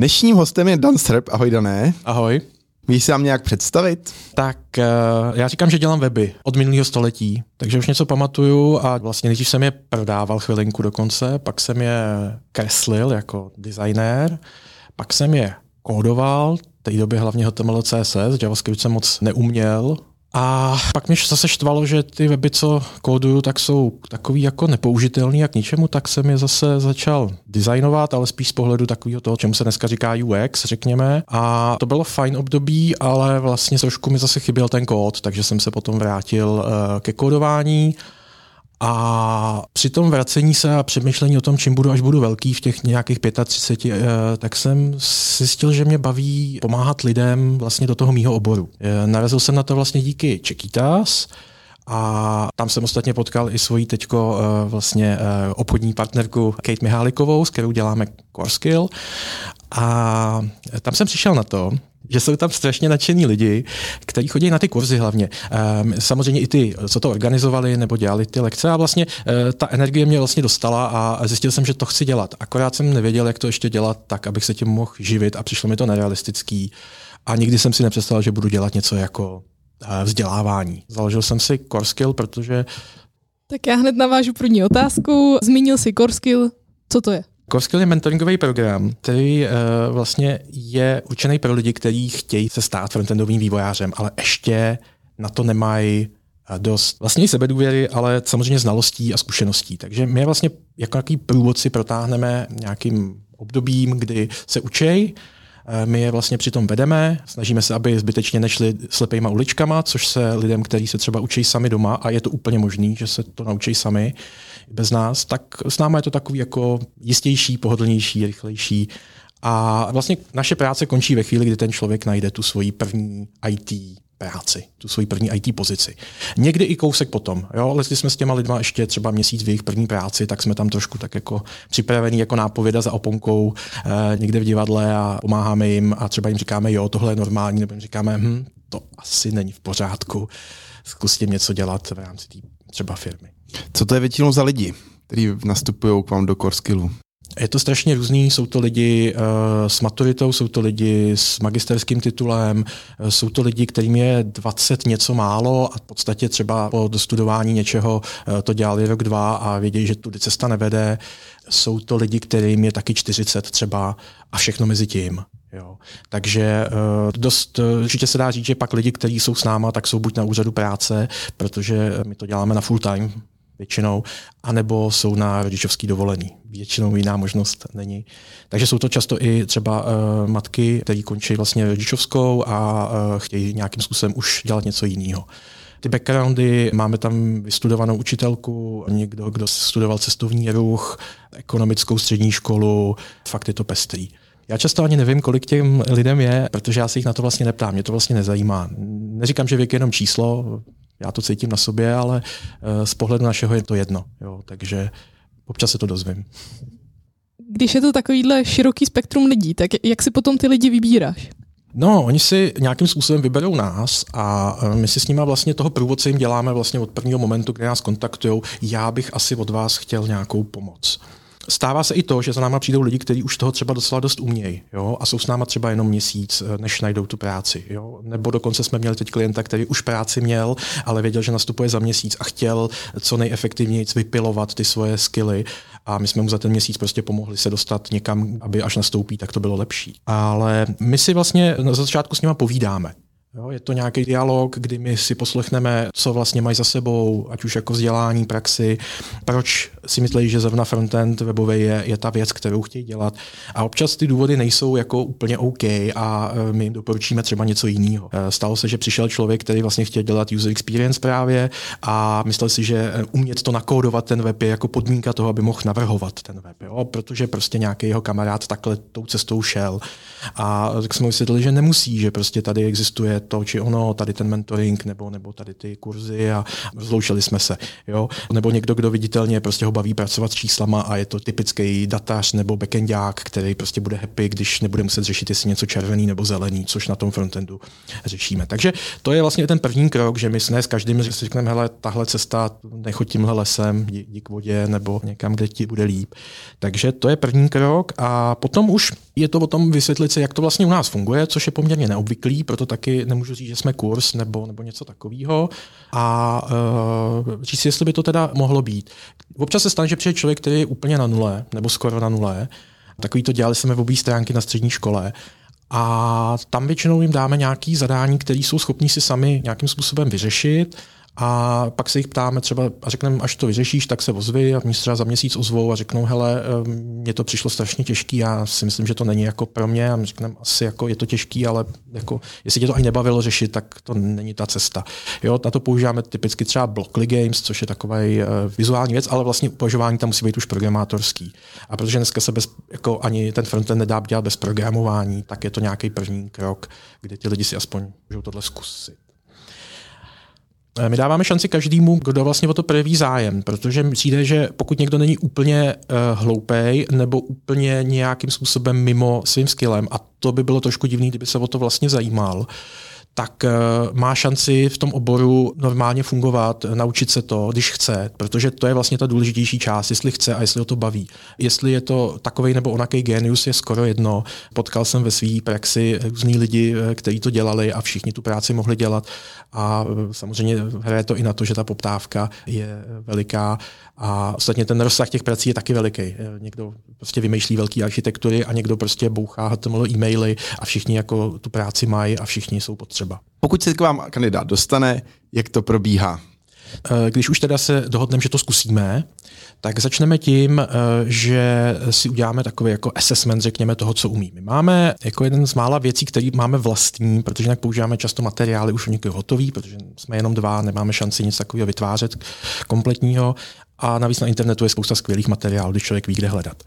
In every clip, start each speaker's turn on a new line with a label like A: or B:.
A: Dnešním hostem je Dan Srb. Ahoj, Dané.
B: Ahoj.
A: Víš se nám nějak představit?
B: Tak uh, já říkám, že dělám weby od minulého století, takže už něco pamatuju a vlastně nejdřív jsem je prodával chvilinku dokonce, pak jsem je kreslil jako designér, pak jsem je kódoval, v té době hlavně HTML, CSS, JavaScript jsem moc neuměl, a pak mě zase štvalo, že ty weby, co kóduju, tak jsou takový jako nepoužitelný a k ničemu, tak jsem je zase začal designovat, ale spíš z pohledu takového toho, čemu se dneska říká UX, řekněme. A to bylo fajn období, ale vlastně trošku mi zase chyběl ten kód, takže jsem se potom vrátil uh, ke kódování. A při tom vracení se a přemýšlení o tom, čím budu, až budu velký v těch nějakých 35, eh, tak jsem zjistil, že mě baví pomáhat lidem vlastně do toho mýho oboru. Eh, narazil jsem na to vlastně díky Čekitas, a tam jsem ostatně potkal i svoji teďko eh, vlastně obchodní partnerku Kate Mihálikovou, s kterou děláme Core A tam jsem přišel na to, že jsou tam strašně nadšení lidi, kteří chodí na ty kurzy hlavně. Ehm, samozřejmě i ty, co to organizovali nebo dělali ty lekce a vlastně eh, ta energie mě vlastně dostala a zjistil jsem, že to chci dělat. Akorát jsem nevěděl, jak to ještě dělat tak, abych se tím mohl živit a přišlo mi to nerealistický. A nikdy jsem si nepředstavil, že budu dělat něco jako eh, vzdělávání. Založil jsem si Core protože
C: tak já hned navážu první otázku. Zmínil si Core co to je?
B: Core je mentoringový program, který uh, vlastně je určený pro lidi, kteří chtějí se stát frontendovým vývojářem, ale ještě na to nemají eh, dost vlastně sebedůvěry, ale samozřejmě znalostí a zkušeností. Takže my vlastně jako nějaký průvodci protáhneme nějakým obdobím, kdy se učej, eh, my je vlastně přitom vedeme, snažíme se, aby zbytečně nešli slepejma uličkama, což se lidem, kteří se třeba učí sami doma, a je to úplně možný, že se to naučí sami, bez nás, tak s námi je to takový jako jistější, pohodlnější, rychlejší. A vlastně naše práce končí ve chvíli, kdy ten člověk najde tu svoji první IT práci, tu svoji první IT pozici. Někdy i kousek potom. Jo? Lezli jsme s těma lidma ještě třeba měsíc v jejich první práci, tak jsme tam trošku tak jako připravení jako nápověda za oponkou eh, někde v divadle a pomáháme jim a třeba jim říkáme, jo, tohle je normální, nebo jim říkáme, hm, to asi není v pořádku, zkus tím něco dělat v rámci té třeba firmy.
A: Co to je většinou za lidi, kteří nastupují k vám do core skillu?
B: Je to strašně různý, jsou to lidi uh, s maturitou, jsou to lidi s magisterským titulem, uh, jsou to lidi, kterým je 20 něco málo a v podstatě třeba po dostudování něčeho uh, to dělali rok, dva a vědějí, že tudy cesta nevede. Jsou to lidi, kterým je taky 40 třeba a všechno mezi tím. Jo. Takže uh, dost uh, určitě se dá říct, že pak lidi, kteří jsou s náma, tak jsou buď na úřadu práce, protože my to děláme na full time, většinou, anebo jsou na rodičovský dovolený. Většinou jiná možnost není. Takže jsou to často i třeba uh, matky, které končí vlastně rodičovskou a uh, chtějí nějakým způsobem už dělat něco jiného. Ty backgroundy, máme tam vystudovanou učitelku, někdo, kdo studoval cestovní ruch, ekonomickou střední školu, fakt je to pestrý. Já často ani nevím, kolik těm lidem je, protože já se jich na to vlastně neptám, mě to vlastně nezajímá. Neříkám, že věk je jenom číslo, já to cítím na sobě, ale eh, z pohledu našeho je to jedno. Jo, takže občas se to dozvím.
C: Když je to takovýhle široký spektrum lidí, tak jak si potom ty lidi vybíráš?
B: No, oni si nějakým způsobem vyberou nás a eh, my si s nimi vlastně toho průvodce jim děláme vlastně od prvního momentu, kdy nás kontaktují. Já bych asi od vás chtěl nějakou pomoc. Stává se i to, že za náma přijdou lidi, kteří už toho třeba docela dost umějí jo? a jsou s náma třeba jenom měsíc, eh, než najdou tu práci. Jo? Nebo dokonce jsme měli teď klienta, který už práci měl, ale věděl, že nastupuje za měsíc a chtěl co nejefektivněji vypilovat ty svoje skily a my jsme mu za ten měsíc prostě pomohli se dostat někam, aby až nastoupí, tak to bylo lepší. Ale my si vlastně na začátku s nima povídáme. Jo, je to nějaký dialog, kdy my si poslechneme, co vlastně mají za sebou, ať už jako vzdělání, praxi, proč si myslí, že zrovna frontend webový je, je ta věc, kterou chtějí dělat. A občas ty důvody nejsou jako úplně OK a e, my jim doporučíme třeba něco jiného. E, stalo se, že přišel člověk, který vlastně chtěl dělat user experience právě a myslel si, že e, umět to nakódovat ten web je jako podmínka toho, aby mohl navrhovat ten web, jo? protože prostě nějaký jeho kamarád takhle tou cestou šel. A tak jsme vysvětlili, že nemusí, že prostě tady existuje to či ono, tady ten mentoring nebo, nebo tady ty kurzy a rozloučili jsme se. Jo? Nebo někdo, kdo viditelně prostě ho baví pracovat s číslama a je to typický datař nebo backendák, který prostě bude happy, když nebude muset řešit, jestli něco červený nebo zelený, což na tom frontendu řešíme. Takže to je vlastně ten první krok, že my s každým řekneme, hele, tahle cesta, nechoď tímhle lesem, dík vodě nebo někam, kde ti bude líp. Takže to je první krok a potom už je to o tom vysvětlit si, jak to vlastně u nás funguje, což je poměrně neobvyklý, proto taky nemůžu říct, že jsme kurz nebo, nebo něco takového. A uh, říct jestli by to teda mohlo být. Občas se stane, že přijde člověk, který je úplně na nule, nebo skoro na nule. Takový to dělali jsme webové stránky na střední škole. A tam většinou jim dáme nějaké zadání, které jsou schopní si sami nějakým způsobem vyřešit a pak se jich ptáme třeba a řekneme, až to vyřešíš, tak se ozvi a mě třeba za měsíc ozvou a řeknou, hele, mně to přišlo strašně těžký, já si myslím, že to není jako pro mě a my řekneme, asi jako je to těžký, ale jako, jestli tě to ani nebavilo řešit, tak to není ta cesta. Jo, na to používáme typicky třeba Blockly Games, což je takový uh, vizuální věc, ale vlastně uvažování tam musí být už programátorský. A protože dneska se bez, jako ani ten frontend nedá dělat bez programování, tak je to nějaký první krok, kdy ty lidi si aspoň můžou tohle zkusit. Eh, my dáváme šanci každému, kdo vlastně o to projeví zájem, protože přijde, že pokud někdo není úplně uh, hloupej nebo úplně nějakým způsobem mimo svým skillem, a to by bylo trošku divný, kdyby se o to vlastně zajímal, tak eh, má šanci v tom oboru normálně fungovat, naučit se to, když chce, protože to je vlastně ta důležitější část, jestli chce a jestli ho to baví. Jestli je to takový nebo onaký genius, je skoro jedno. Potkal jsem ve své praxi různý lidi, eh, kteří to dělali a všichni tu práci mohli dělat. A eh, samozřejmě hraje to i na to, že ta poptávka je veliká a ostatně ten rozsah těch prací je taky veliký. Někdo prostě vymýšlí velké architektury a někdo prostě bouchá HTML e-maily a všichni jako tu práci mají a všichni jsou potřeba.
A: Pokud se k vám kandidát dostane, jak to probíhá?
B: Eh, když už teda se dohodneme, že to zkusíme, tak začneme tím, eh, že si uděláme takový jako assessment, řekněme, toho, co umí. My máme jako jeden z mála věcí, které máme vlastní, protože jinak používáme často materiály už někoho hotový, protože jsme jenom dva, nemáme šanci nic takového vytvářet kompletního a navíc na internetu je spousta skvělých materiálů, když člověk ví, kde hledat.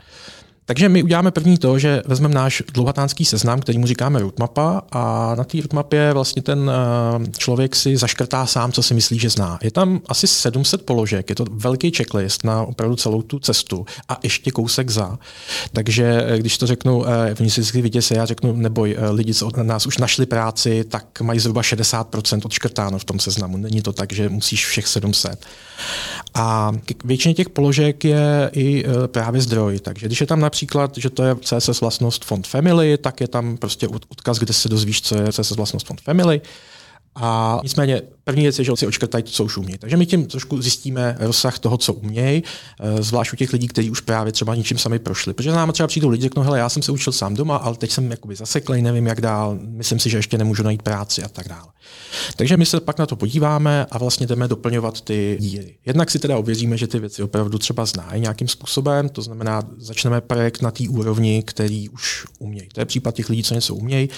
B: Takže my uděláme první to, že vezmeme náš dlouhatánský seznam, který mu říkáme roadmapa a na té roadmapě vlastně ten eh, člověk si zaškrtá sám, co si myslí, že zná. Je tam asi 700 položek, je to velký checklist na opravdu celou tu cestu a ještě kousek za. Takže eh, když to řeknu, eh, oni si vždycky se, já řeknu, neboj, lidi, co od nás už našli práci, tak mají zhruba 60% odškrtáno v tom seznamu. Není to tak, že musíš všech 700. A většině těch položek je i právě zdroj. Takže když je tam například, že to je CSS vlastnost font family, tak je tam prostě odkaz, kde se dozvíš, co je CSS vlastnost font family. A nicméně první věc je, že si očkrtají to, co už umějí. Takže my tím trošku zjistíme rozsah toho, co umějí, eh, zvlášť u těch lidí, kteří už právě třeba ničím sami prošli. Protože nám třeba přijdou lidi, řeknou, hele, já jsem se učil sám doma, ale teď jsem jakoby zaseklej, nevím jak dál, myslím si, že ještě nemůžu najít práci a tak dále. Takže my se pak na to podíváme a vlastně jdeme doplňovat ty díry. Jednak si teda ověříme, že ty věci opravdu třeba znají nějakým způsobem, to znamená, začneme projekt na té úrovni, který už umějí. To je případ těch lidí, co něco umějí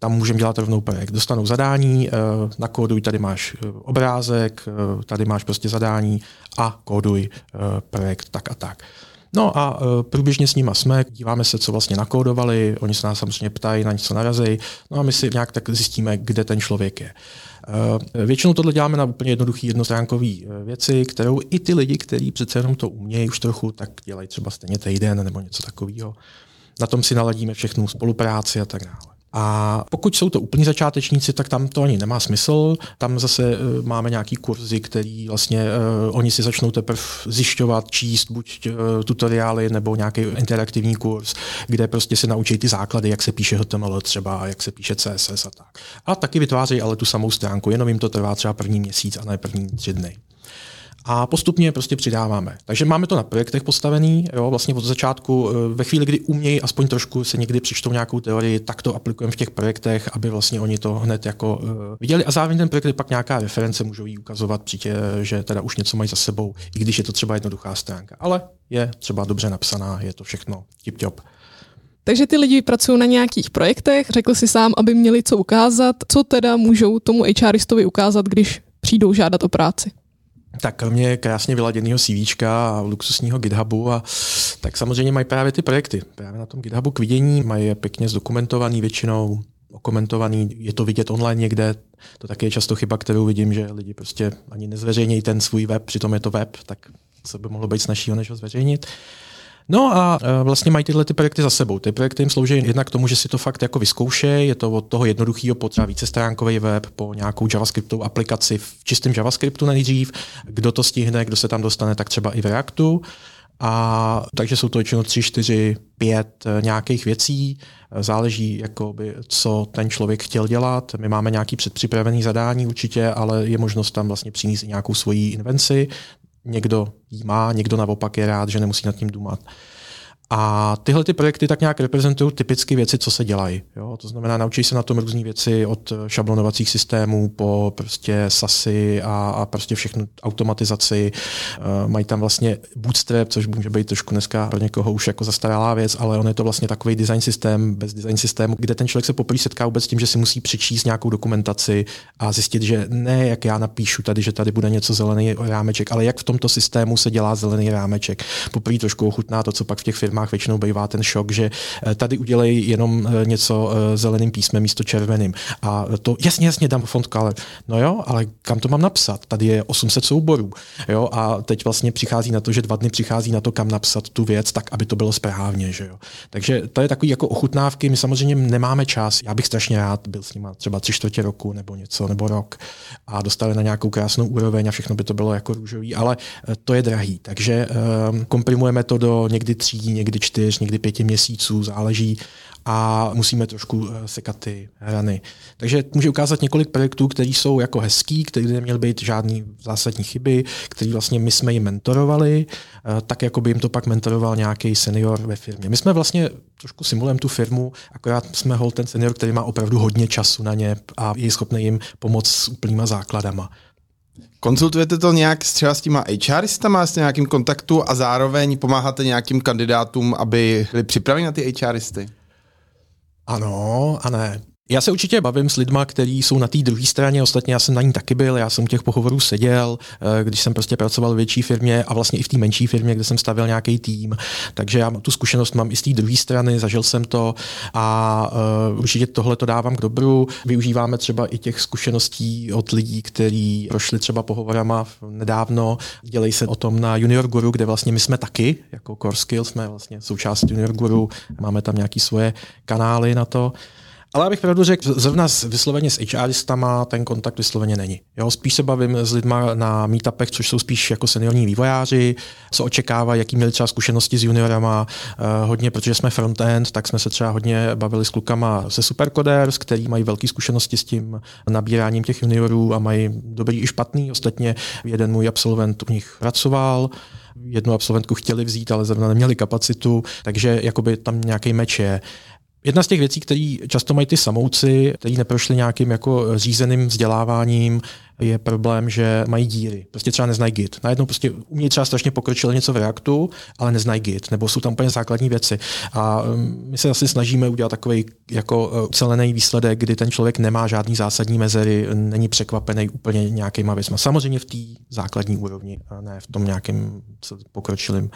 B: tam můžeme dělat rovnou projekt. Dostanou zadání, eh, nakóduj, tady máš eh, obrázek, eh, tady máš prostě zadání a kóduj projekt tak a tak. No a průběžně s nimi jsme, díváme se, co vlastně nakódovali, oni se nás samozřejmě ptají, na něco narazí, no a my si nějak tak zjistíme, kde ten člověk je. Většinou tohle děláme na úplně jednoduchý jednostránkové věci, kterou i ty lidi, kteří přece jenom to umějí už trochu, tak dělají třeba stejně týden nebo něco takového. Na tom si naladíme všechnu spolupráci a tak dále. A pokud jsou to úplní začátečníci, tak tam to ani nemá smysl. Tam zase uh, máme nějaký kurzy, který vlastně uh, oni si začnou teprve zjišťovat, číst buď uh, tutoriály nebo nějaký interaktivní kurz, kde prostě se naučí ty základy, jak se píše HTML třeba, jak se píše CSS a tak. A taky vytvářejí ale tu samou stránku, jenom jim to trvá třeba první měsíc a ne první tři dny. A postupně prostě přidáváme. Takže máme to na projektech postavený, jo, vlastně od začátku, eh, ve chvíli, kdy umějí aspoň trošku se někdy přečtou nějakou teorii, tak to aplikujeme v těch projektech, aby vlastně oni to hned jako uh, viděli a zároveň ten projekt je pak nějaká reference, můžou jí ukazovat přijde, že teda už něco mají za sebou, i když je to třeba jednoduchá stránka. Ale je třeba dobře napsaná, je to všechno tip-top.
C: Takže ty lidi pracují na nějakých projektech, řekl si sám, aby měli co ukázat. Co teda můžou tomu HRistovi ukázat, když přijdou žádat o práci?
B: Tak kromě krásně vyladěného CV a luxusního GitHubu, a, tak samozřejmě mají právě ty projekty. Právě na tom GitHubu k vidění mají je pěkně zdokumentovaný většinou, okomentovaný, je to vidět online někde. To taky je často chyba, kterou vidím, že lidi prostě ani nezveřejnějí ten svůj web, přitom je to web, tak co by mohlo být snažšího, než ho zveřejnit. No a e, vlastně mají tyhle ty projekty za sebou. Ty projekty jim slouží jednak k tomu, že si to fakt jako vyzkoušejí. Je to od toho jednoduchého po třeba vícestránkový web, po nějakou JavaScriptovou aplikaci v čistém JavaScriptu nejdřív. Kdo to stihne, kdo se tam dostane, tak třeba i v Reactu. A takže jsou to většinou tři, čtyři, pět e, nějakých věcí. E, záleží, jakoby, co ten člověk chtěl dělat. My máme nějaký předpřipravený zadání určitě, ale je možnost tam vlastně přinést nějakou svoji invenci. Někdo jí má, někdo naopak je rád, že nemusí nad tím důmat. A tyhle ty projekty tak nějak reprezentují typicky věci, co se dělají. Jo? To znamená, naučí se na tom různé věci od šablonovacích systémů po prostě SASy a, a prostě všechno automatizaci. Uh, mají tam vlastně Bootstrap, což může být trošku dneska pro někoho už jako zastaralá věc, ale on je to vlastně takový design systém bez design systému, kde ten člověk se poprvé setká vůbec tím, že si musí přečíst nějakou dokumentaci a zjistit, že ne jak já napíšu tady, že tady bude něco zelený rámeček, ale jak v tomto systému se dělá zelený rámeček. Poprvé trošku ochutná to, co pak v těch firmách firmách většinou bývá ten šok, že eh, tady udělej jenom eh, něco eh, zeleným písmem místo červeným. A to jasně, jasně dám font color. No jo, ale kam to mám napsat? Tady je 800 souborů. Jo, a teď vlastně přichází na to, že dva dny přichází na to, kam napsat tu věc, tak aby to bylo správně. Že jo. Takže to je takový jako ochutnávky. My samozřejmě nemáme čas. Já bych strašně rád byl s nimi třeba tři čtvrtě roku nebo něco, nebo rok a dostali na nějakou krásnou úroveň a všechno by to bylo jako růžový, ale to je drahý. Takže um, komprimujeme to do někdy tří, někdy někdy čtyř, někdy pěti měsíců, záleží a musíme trošku eh, sekat ty rany. Takže může ukázat několik projektů, které jsou jako hezký, které neměly být žádný zásadní chyby, které vlastně my jsme jim mentorovali, eh, tak jako by jim to pak mentoroval nějaký senior ve firmě. My jsme vlastně trošku simulujeme tu firmu, akorát jsme hol ten senior, který má opravdu hodně času na ně a je schopný jim pomoct s úplnýma základama.
A: Konzultujete to nějak třeba s těma HRistama, s nějakým kontaktu a zároveň pomáháte nějakým kandidátům, aby byli připraveni na ty HRisty?
B: Ano a ne. Já se určitě bavím s lidma, kteří jsou na té druhé straně, ostatně já jsem na ní taky byl, já jsem u těch pohovorů seděl, eh, když jsem prostě pracoval v větší firmě a vlastně i v té menší firmě, kde jsem stavil nějaký tým. Takže já tu zkušenost mám i z té druhé strany, zažil jsem to a uh, určitě tohle to dávám k dobru. Využíváme třeba i těch zkušeností od lidí, kteří prošli třeba pohovorama nedávno. Dělej se o tom na Junior Guru, kde vlastně my jsme taky, jako Core Skills, jsme vlastně součást Junior Guru, máme tam nějaké svoje kanály na to. Ale abych pravdu řekl, zrovna vysloveně s HRistama ten kontakt vysloveně není. Jo, spíš se bavím s lidma na meetupech, což jsou spíš jako seniorní vývojáři, co očekávají, jaký měli třeba zkušenosti s juniorama. Uh, hodně, protože jsme frontend, tak jsme se třeba hodně bavili s klukama se Supercoders, který mají velké zkušenosti s tím nabíráním těch juniorů a mají dobrý i špatný. Ostatně jeden můj absolvent u nich pracoval, jednu absolventku chtěli vzít, ale zrovna neměli kapacitu, takže jakoby tam nějaký meč je. Jedna z těch věcí, které často mají ty samouci, kteří neprošli nějakým jako řízeným vzděláváním, je problém, že mají díry. Prostě třeba neznají Git. Najednou prostě umějí třeba strašně pokročilo něco v Reactu, ale neznají Git, nebo jsou tam úplně základní věci. A um, my se asi snažíme udělat takový jako uh, ucelený výsledek, kdy ten člověk nemá žádný zásadní mezery, není překvapený úplně nějakýma věcma. Samozřejmě v té základní úrovni, a ne v tom nějakém pokročilém.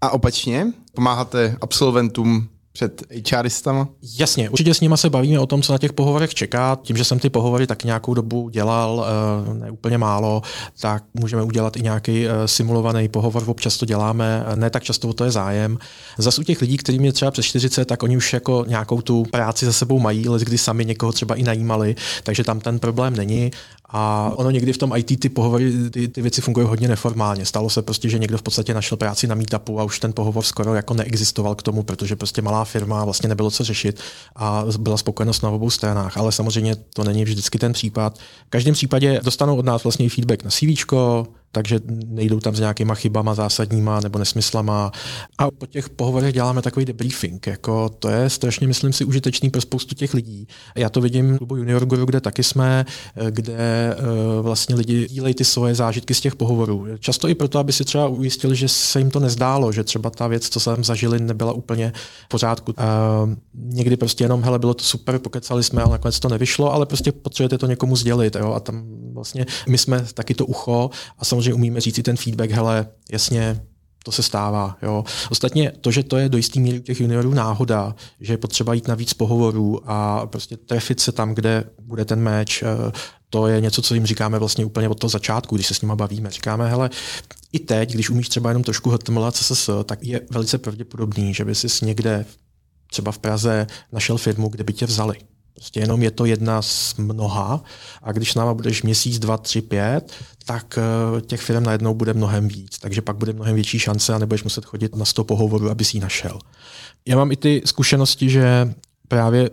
A: A opačně, pomáháte absolventům před HRistama?
B: Jasně, určitě s nimi se bavíme o tom, co na těch pohovorech čeká. Tím, že jsem ty pohovory tak nějakou dobu dělal, eh, ne úplně málo, tak můžeme udělat i nějaký eh, simulovaný pohovor, občas to děláme, ne tak často o to je zájem. Zas u těch lidí, kterým je třeba přes 40, tak oni už jako nějakou tu práci za sebou mají, ale kdy sami někoho třeba i najímali, takže tam ten problém není. A ono někdy v tom IT ty pohovory, ty, ty věci fungují hodně neformálně. Stalo se prostě, že někdo v podstatě našel práci na meetupu a už ten pohovor skoro jako neexistoval k tomu, protože prostě malá firma vlastně nebylo co řešit a byla spokojenost na obou stranách. Ale samozřejmě to není vždycky ten případ. V každém případě dostanou od nás vlastně feedback na CV, takže nejdou tam s nějakýma chybama zásadníma nebo nesmyslama. A po těch pohovorech děláme takový debriefing. Jako to je strašně, myslím si, užitečný pro spoustu těch lidí. Já to vidím v klubu Junior Guru, kde taky jsme, kde vlastně lidi dílejí ty svoje zážitky z těch pohovorů. Často i proto, aby si třeba ujistili, že se jim to nezdálo, že třeba ta věc, co jsem zažili, nebyla úplně v pořádku. Někdy prostě jenom, hele, bylo to super, pokecali jsme, ale nakonec to nevyšlo, ale prostě potřebujete to někomu sdělit. Jo? A tam vlastně my jsme taky to ucho a samozřejmě umíme říct si ten feedback, hele, jasně, to se stává. Jo. Ostatně to, že to je do jistý míry těch juniorů náhoda, že je potřeba jít na víc pohovorů a prostě trefit se tam, kde bude ten meč, eh, to je něco, co jim říkáme vlastně úplně od toho začátku, když se s nimi bavíme. Říkáme, hele, i teď, když umíš třeba jenom trošku HTML a CSS, tak je velice pravděpodobný, že by si někde třeba v Praze našel firmu, kde by tě vzali. Prostě jenom je to jedna z mnoha a když náma budeš měsíc, dva, tři, pět, tak eh, těch firm najednou bude mnohem víc. Takže pak bude mnohem větší šance a nebudeš muset chodit na 100 pohovorů, aby si ji našel. Já mám i ty zkušenosti, že právě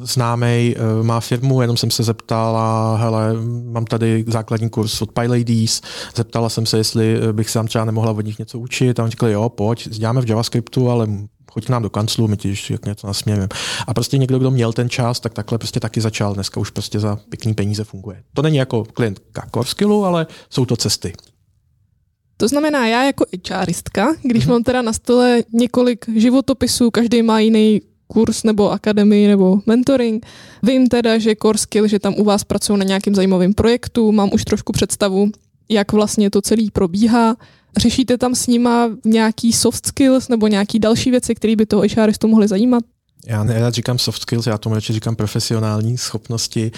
B: známý uh, má firmu, jenom jsem se zeptala, hele, mám tady základní kurz od PyLadies, zeptala jsem se, jestli eh, bych tam třeba nemohla od nich něco učit a on řekl, jo, pojď, děláme v JavaScriptu, ale choď k nám do kanclu, my ti ještě něco nasměrujeme. A prostě někdo, kdo měl ten čas, tak takhle prostě taky začal. Dneska už prostě za pěkný peníze funguje. To není jako klient core skillu, ale jsou to cesty.
C: To znamená, já jako HRistka, když mm-hmm. mám teda na stole několik životopisů, každý má jiný kurz nebo akademii nebo mentoring. Vím teda, že Core Skill, že tam u vás pracují na nějakým zajímavým projektu, mám už trošku představu, jak vlastně to celý probíhá. Řešíte tam s nima nějaký soft skills nebo nějaký další věci, které by toho HRistu mohly zajímat?
B: Já nerad říkám soft skills, já tomu radši říkám profesionální schopnosti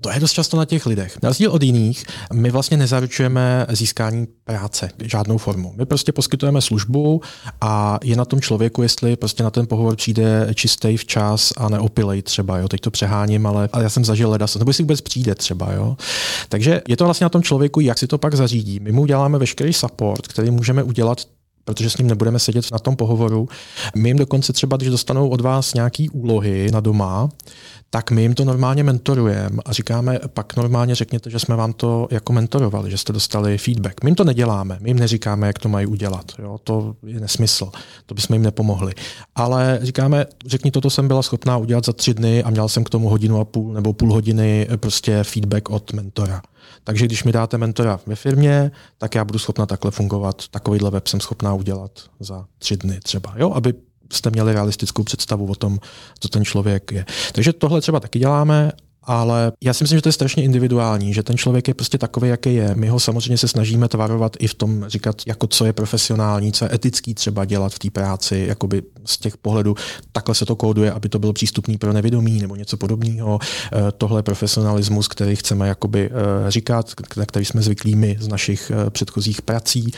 B: to je dost často na těch lidech. Na rozdíl od jiných, my vlastně nezaručujeme získání práce žádnou formou. My prostě poskytujeme službu a je na tom člověku, jestli prostě na ten pohovor přijde čistý včas a neopilej třeba. Jo. Teď to přeháním, ale, já jsem zažil leda, nebo jestli vůbec přijde třeba. Jo. Takže je to vlastně na tom člověku, jak si to pak zařídí. My mu děláme veškerý support, který můžeme udělat protože s ním nebudeme sedět na tom pohovoru. My jim dokonce třeba, když dostanou od vás nějaký úlohy na doma, tak my jim to normálně mentorujeme a říkáme, pak normálně řekněte, že jsme vám to jako mentorovali, že jste dostali feedback. My jim to neděláme, my jim neříkáme, jak to mají udělat. Jo? To je nesmysl, to bychom jim nepomohli. Ale říkáme, řekni, toto jsem byla schopná udělat za tři dny a měl jsem k tomu hodinu a půl nebo půl hodiny eh, prostě feedback od mentora. Takže když mi dáte mentora ve firmě, tak já budu schopna takhle fungovat. Takovýhle web jsem schopná udělat za tři dny třeba, jo? aby jste měli realistickou představu o tom, co ten člověk je. Takže tohle třeba taky děláme, ale já si myslím, že to je strašně individuální, že ten člověk je prostě takový, jaký je. My ho samozřejmě se snažíme tvarovat i v tom říkat, jako co je profesionální, co je etický třeba dělat v té práci, jakoby z těch pohledů, takhle se to kóduje, aby to bylo přístupný pro nevědomí nebo něco podobného. Eh, tohle je profesionalismus, který chceme jakoby eh, říkat, na který jsme zvyklí my z našich eh, předchozích prací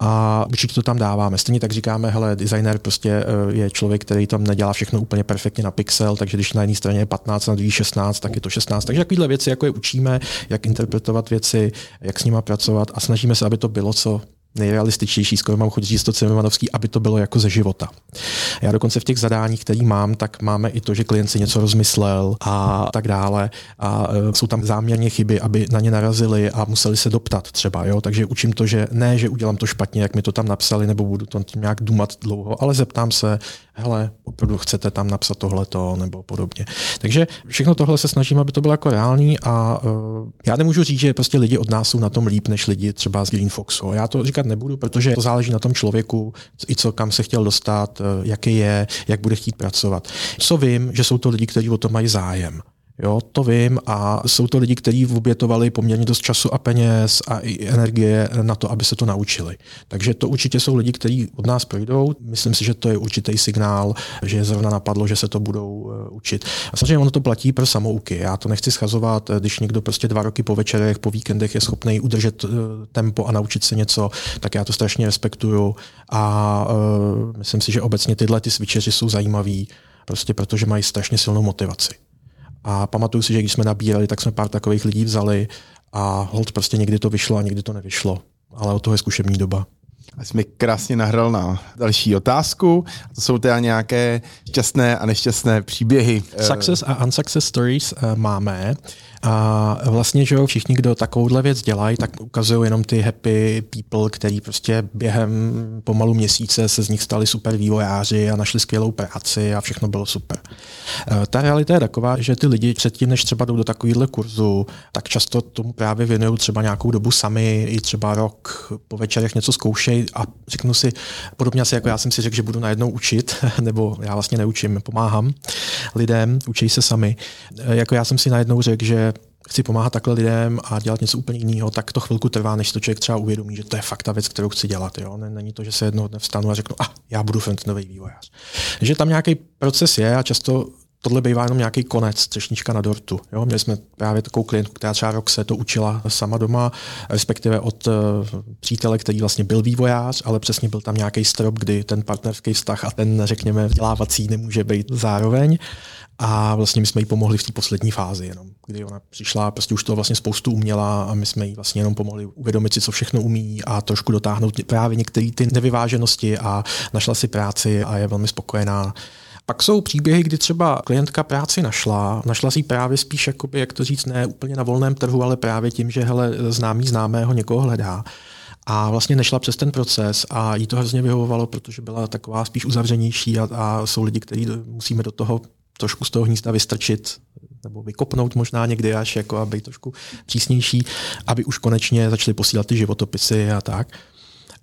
B: a určitě to tam dáváme. Stejně tak říkáme, hele, designer prostě eh, je člověk, který tam nedělá všechno úplně perfektně na pixel, takže když na jedné straně je 15, na druhé 16, tak je to 16. Takže takovéhle věci, jako je učíme, jak interpretovat věci, jak s nimi pracovat a snažíme se, aby to bylo co nejrealističtější, skoro mám chuť říct to Cimrmanovský, aby to bylo jako ze života. Já dokonce v těch zadáních, který mám, tak máme i to, že klient si něco rozmyslel a tak dále. A e, jsou tam záměrně chyby, aby na ně narazili a museli se doptat třeba. Jo? Takže učím to, že ne, že udělám to špatně, jak mi to tam napsali, nebo budu to nějak dumat dlouho, ale zeptám se, hele, opravdu chcete tam napsat tohleto nebo podobně. Takže všechno tohle se snažím, aby to bylo jako reální a uh, já nemůžu říct, že prostě lidi od nás jsou na tom líp než lidi třeba z Green Foxu. Já to říkat nebudu, protože to záleží na tom člověku, i co kam se chtěl dostat, uh, jaký je, jak bude chtít pracovat. Co vím, že jsou to lidi, kteří o to mají zájem. Jo, to vím a jsou to lidi, kteří obětovali poměrně dost času a peněz a i energie na to, aby se to naučili. Takže to určitě jsou lidi, kteří od nás projdou. Myslím si, že to je určitý signál, že je zrovna napadlo, že se to budou uh, učit. A samozřejmě ono to platí pro samouky. Já to nechci schazovat, když někdo prostě dva roky po večerech, po víkendech je schopný udržet uh, tempo a naučit se něco, tak já to strašně respektuju a uh, myslím si, že obecně tyhle ty switcheři jsou zajímaví, prostě protože mají strašně silnou motivaci. A pamatuju si, že když jsme nabírali, tak jsme pár takových lidí vzali a hold prostě někdy to vyšlo a někdy to nevyšlo. Ale o toho je zkušební doba.
A: A jsi mi krásně nahrál na další otázku. To jsou teda nějaké šťastné a nešťastné příběhy.
B: Success a unsuccess stories eh, máme. A vlastně, že jo, všichni, kdo takovouhle věc dělají, tak ukazují jenom ty happy people, který prostě během pomalu měsíce se z nich stali super vývojáři a našli skvělou práci a všechno bylo super. E, ta realita je taková, že ty lidi předtím, než třeba jdou do takovýhle kurzu, tak často tomu právě věnují třeba nějakou dobu sami, i třeba rok po večerech něco zkoušejí a řeknu si, podobně asi jako já jsem si řekl, že budu najednou učit, nebo já vlastně neučím, pomáhám lidem, učí se sami. E, jako já jsem si najednou řekl, že chci pomáhat takhle lidem a dělat něco úplně jiného, tak to chvilku trvá, než to člověk třeba uvědomí, že to je fakt ta věc, kterou chci dělat. Jo? Není to, že se jednoho dne vstanu a řeknu, a ah, já budu frontendový vývojář. Že tam nějaký proces je a často tohle bývá jenom nějaký konec, třešnička na dortu. Jo? Měli jsme právě takovou klientku, která třeba rok se to učila sama doma, respektive od uh, přítele, který vlastně byl vývojář, ale přesně byl tam nějaký strop, kdy ten partnerský vztah a ten, řekněme, vzdělávací nemůže být zároveň. A vlastně my jsme jí pomohli v té poslední fázi jenom, kdy ona přišla, prostě už to vlastně spoustu uměla a my jsme jí vlastně jenom pomohli uvědomit si, co všechno umí a trošku dotáhnout právě některé ty nevyváženosti a našla si práci a je velmi spokojená. Pak jsou příběhy, kdy třeba klientka práci našla, našla si právě spíš, jakoby, jak to říct, ne úplně na volném trhu, ale právě tím, že hele, známý známého někoho hledá. A vlastně nešla přes ten proces a jí to hrozně vyhovovalo, protože byla taková spíš uzavřenější a, a jsou lidi, kteří musíme do toho trošku z toho hnízda vystrčit nebo vykopnout možná někdy až, jako aby trošku přísnější, aby už konečně začali posílat ty životopisy a tak.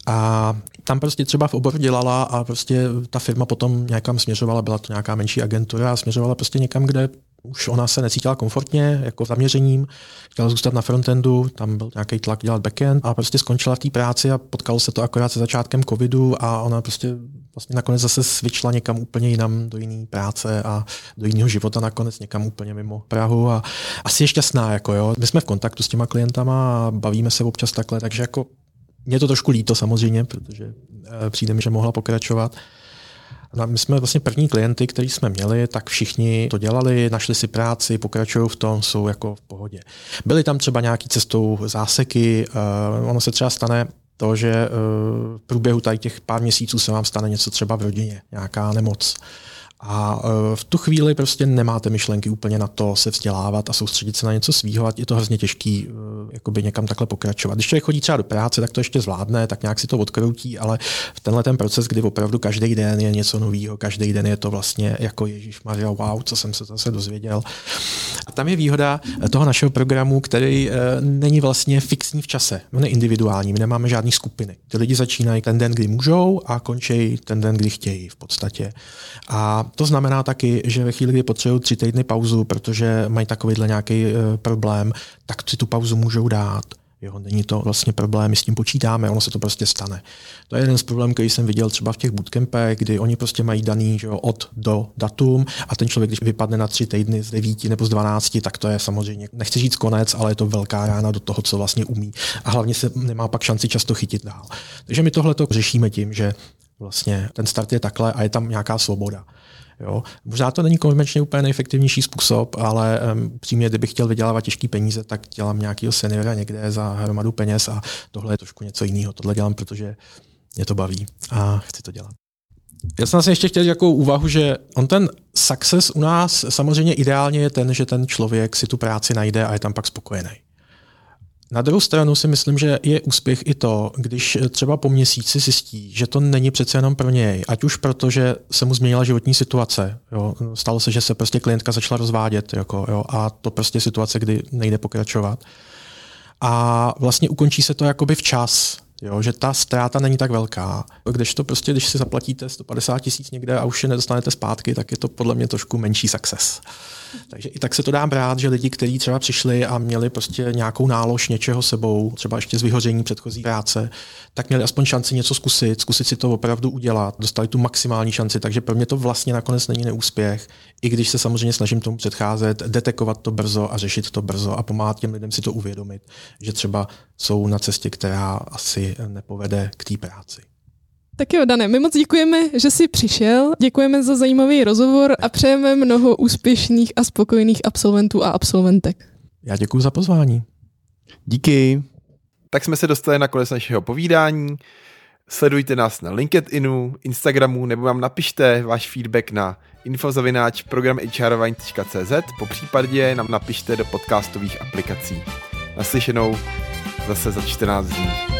B: A tam prostě třeba v oboru dělala a prostě ta firma potom někam směřovala, byla to nějaká menší agentura a směřovala prostě někam, kde už ona se necítila komfortně jako zaměřením, chtěla zůstat na frontendu, tam byl nějaký tlak dělat backend a prostě skončila v té práci a potkalo se to akorát se začátkem covidu a ona prostě vlastně nakonec zase svičla někam úplně jinam do jiné práce a do jiného života nakonec někam úplně mimo Prahu a asi je šťastná, jako jo. My jsme v kontaktu s těma klientama a bavíme se občas takhle, takže jako mě to trošku líto samozřejmě, protože eh, přijde mi, že mohla pokračovat. No, my jsme vlastně první klienty, který jsme měli, tak všichni to dělali, našli si práci, pokračují v tom, jsou jako v pohodě. Byly tam třeba nějaký cestou záseky, uh, ono se třeba stane to, že uh, v průběhu tady těch pár měsíců se vám stane něco třeba v rodině, nějaká nemoc. Uh, a e, v tu chvíli prostě nemáte myšlenky úplně na to se vzdělávat a soustředit se na něco svýho a je to hrozně těžký e, jakoby někam takhle pokračovat. Když člověk chodí třeba do práce, tak to ještě zvládne, tak nějak si to odkroutí, ale v tenhle ten proces, kdy opravdu každý den je něco nového, každý den je to vlastně jako Ježíš Maria, wow, co jsem se zase dozvěděl. A tam je výhoda toho našeho programu, který e, není vlastně fixní v čase, on je individuální, my nemáme žádné skupiny. Ty lidi začínají ten den, kdy můžou a končí ten den, kdy chtějí v podstatě. A to znamená taky, že ve chvíli, kdy potřebují tři týdny pauzu, protože mají takovýhle nějaký e, problém, tak si tu pauzu můžou dát. Jo, není to vlastně problém, my s tím počítáme, ono se to prostě stane. To je jeden z problémů, který jsem viděl třeba v těch bootcampech, kdy oni prostě mají daný že jo, od do datum a ten člověk, když vypadne na tři týdny z devíti nebo z dvanácti, tak to je samozřejmě, nechci říct konec, ale je to velká rána do toho, co vlastně umí. A hlavně se nemá pak šanci často chytit dál. Takže my tohle to řešíme tím, že vlastně ten start je takhle a je tam nějaká svoboda. Jo. Možná to není konvenčně úplně nejefektivnější způsob, ale um, přímě, kdybych chtěl vydělávat těžké peníze, tak dělám nějakého seniora někde za hromadu peněz a tohle je trošku něco jiného. Tohle dělám, protože mě to baví a chci to dělat. Já jsem vlastně ještě chtěl jako úvahu, že on ten success u nás samozřejmě ideálně je ten, že ten člověk si tu práci najde a je tam pak spokojený. Na druhou stranu si myslím, že je úspěch i to, když třeba po měsíci zjistí, že to není přece jenom pro něj, ať už proto, že se mu změnila životní situace. Jo. Stalo se, že se prostě klientka začala rozvádět jako, jo, a to prostě situace, kdy nejde pokračovat. A vlastně ukončí se to jakoby včas, Jo, že ta ztráta není tak velká. Když to prostě, když si zaplatíte 150 tisíc někde a už je nedostanete zpátky, tak je to podle mě trošku menší success. Takže i tak se to dá brát, že lidi, kteří třeba přišli a měli prostě nějakou nálož něčeho sebou, třeba ještě z vyhoření předchozí práce, tak měli aspoň šanci něco zkusit, zkusit si to opravdu udělat, dostali tu maximální šanci, takže pro mě to vlastně nakonec není neúspěch, i když se samozřejmě snažím tomu předcházet, detekovat to brzo a řešit to brzo a pomáhat těm lidem si to uvědomit, že třeba jsou na cestě, která asi nepovede k té práci.
C: Tak jo, Dane, my moc děkujeme, že jsi přišel, děkujeme za zajímavý rozhovor a přejeme mnoho úspěšných a spokojených absolventů a absolventek.
B: Já děkuji za pozvání.
A: Díky. Tak jsme se dostali na konec našeho povídání. Sledujte nás na LinkedInu, Instagramu nebo vám napište váš feedback na infozavináč programhrvine.cz po případě nám napište do podcastových aplikací. Naslyšenou zase za 14 dní.